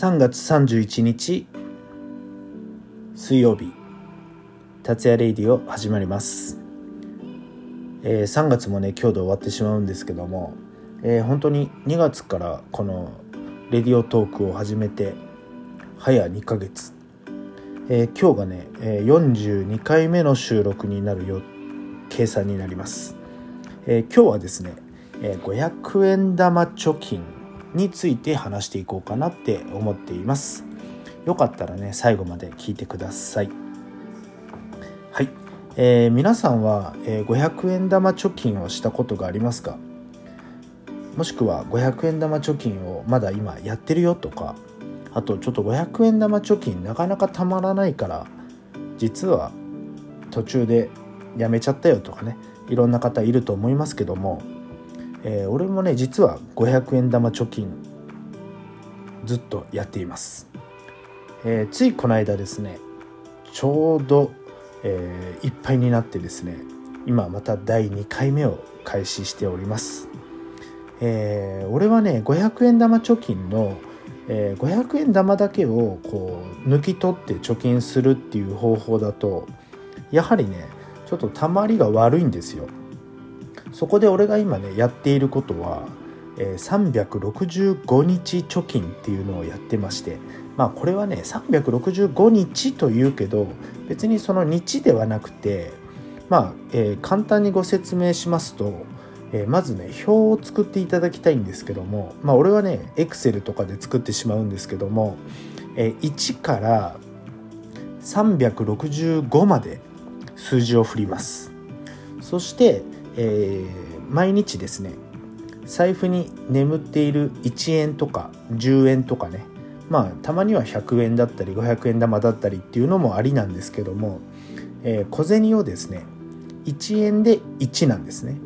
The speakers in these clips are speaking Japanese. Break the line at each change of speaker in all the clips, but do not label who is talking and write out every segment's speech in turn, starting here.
3月31日水曜日達也レイディオ始まります、えー、3月もね今日で終わってしまうんですけども、えー、本当に2月からこのレディオトークを始めて早2ヶ月、えー、今日がね、え42回目の収録になるよ計算になります、え今日はですね、え500円玉貯金について話していこうかなって思っています。よかったらね最後まで聞いてください。はい、えー、皆さんは、えー、500円玉貯金をしたことがありますか？もしくは500円玉貯金をまだ今やってるよとかあとちょっと500円玉貯金なかなかたまらないから実は途中でやめちゃったよとかねいろんな方いると思いますけどもえー、俺もね実は500円玉貯金ずっとやっています、えー、ついこの間ですねちょうど、えー、いっぱいになってですね今また第2回目を開始しております、えー、俺はね500円玉貯金の、えー、500円玉だけをこう抜き取って貯金するっていう方法だとやはりねちょっとたまりが悪いんですよ。そこで俺が今ねやっていることは、えー、365日貯金っていうのをやってましてまあこれはね365日というけど別にその日ではなくてまあ、えー、簡単にご説明しますと、えー、まずね表を作っていただきたいんですけどもまあ俺はね Excel とかで作ってしまうんですけども、えー、1から365まで数字を振ります。そしてえー、毎日ですね財布に眠っている1円とか10円とかねまあたまには100円だったり500円玉だったりっていうのもありなんですけども、えー、小銭をですね1円で1なんですね。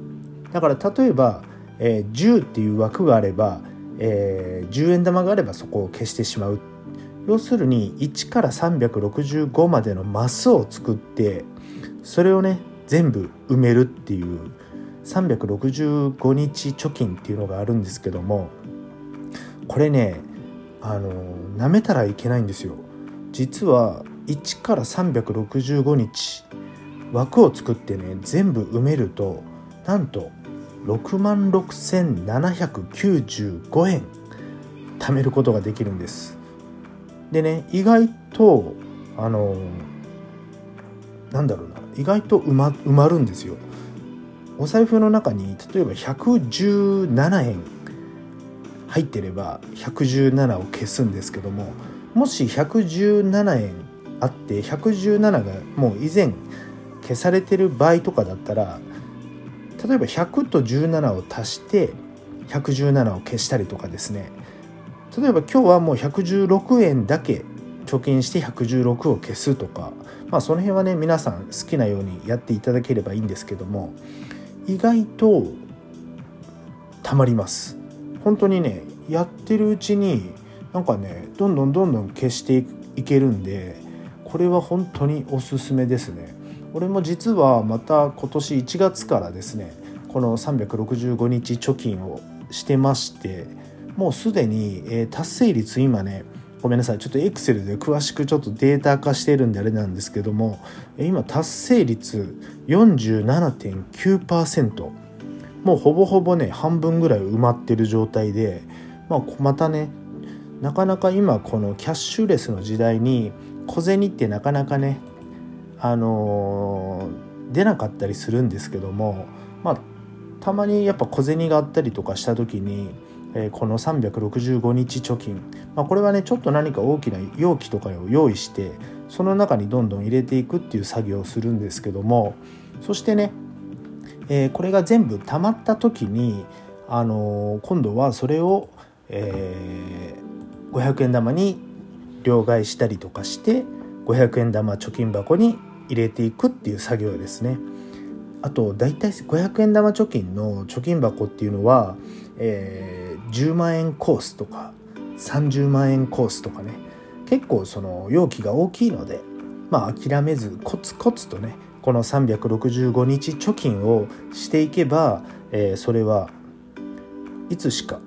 だから例えば、えー、10っていう枠があれば、えー、10円玉があればそこを消してしまう。要するに1から365までのマスを作ってそれをね全部埋めるっていう365日貯金っていうのがあるんですけどもこれねあのなめたらいけないんですよ。実は1から365日枠を作ってね全部埋めるとなんと6万6795円貯めることができるんです。でね意外とあのなんだろうな意外と埋ま埋まるんですよ。お財布の中に例えば117円入ってれば117を消すんですけどももし117円あって117がもう以前消されてる場合とかだったら例えば100と17を足して117を消したりとかですね。例えば今日はもう116円だけ貯金して116を消すとかまあその辺はね皆さん好きなようにやっていただければいいんですけども意外とたまります。本当にねやってるうちになんかねどんどんどんどん消していけるんでこれは本当におすすめですね。俺も実はまた今年1月からですねこの365日貯金をしてましてもうすでに、え達成率今ねごめんなさい。ちょっとエクセルで詳しくちょっとデータ化してるんであれなんですけども今達成率47.9%もうほぼほぼね半分ぐらい埋まってる状態で、まあ、またねなかなか今このキャッシュレスの時代に小銭ってなかなかねあのー、出なかったりするんですけどもまあたまにやっぱ小銭があったりとかした時にえこの365日貯金、まあ、これはねちょっと何か大きな容器とかを用意してその中にどんどん入れていくっていう作業をするんですけどもそしてね、えこれが全部溜まった時に、あの今度はそれを、えー、500円玉に両替したりとかして500円玉貯金箱に入れていくっていう作業ですね。あと大体500円玉貯金の貯金箱っていうのは、えー10万円コースとか30万円コースとかね結構その容器が大きいのでまあ諦めずコツコツとねこの365日貯金をしていけば、えー、それはいつしか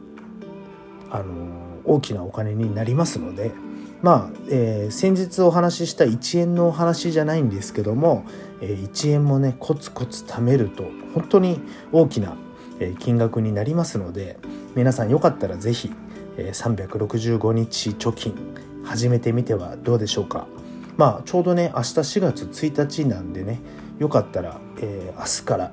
あの大きなお金になりますのでまあ、えー、先日お話しした1円のお話じゃないんですけども、え、1円もねコツコツ貯めると本当に大きな金額になりますので皆さんよかったら是非365日貯金始めてみてはどうでしょうか。まあちょうどね明日4月1日なんでねよかったら、えー、明日から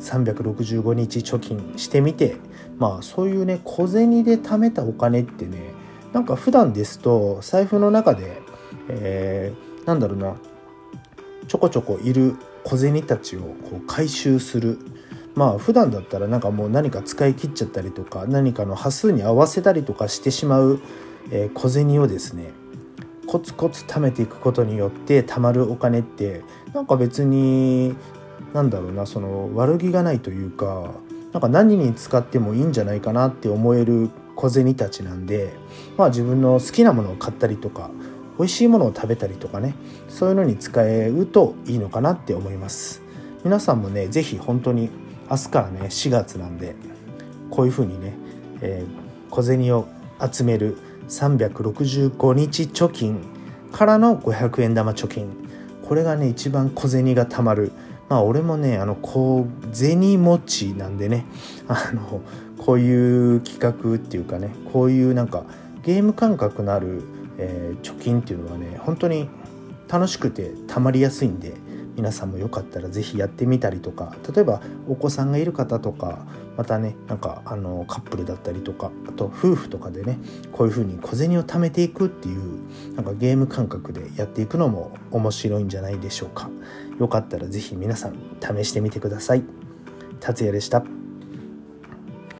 365日貯金してみてまあそういうね小銭で貯めたお金ってねなんか普段ですと財布の中で、えー、なんだろうなちょこちょこいる小銭たちをこう回収するまあ普段だったらなんかもう何か使い切っちゃったりとか何かの端数に合わせたりとかしてしまう、え、小銭をですねコツコツ貯めていくことによって貯まるお金ってなんか別になんだろうなその悪気がないというかなんか何に使ってもいいんじゃないかなって思える小銭たちなんでまあ自分の好きなものを買ったりとか美味しいものを食べたりとかねそういうのに使えるといいのかなって思います。皆さんもね是非本当に明日からね4月なんでこういう風にね、えー、小銭を集める365日貯金からの500円玉貯金。これがね一番小銭が貯まる。まあ俺もねあの小銭持ちなんでね あのこういう企画っていうかねこういうなんかゲーム感覚のある、えー、貯金っていうのはね本当に楽しくてたまりやすいんで皆さんもよかったら是非やってみたりとか例えばお子さんがいる方とかまたねなんかあのカップルだったりとかあと夫婦とかでねこういう風に小銭を貯めていくっていうなんかゲーム感覚でやっていくのも面白いんじゃないでしょうか。よかったら是非皆さん試してみてください。達也でした。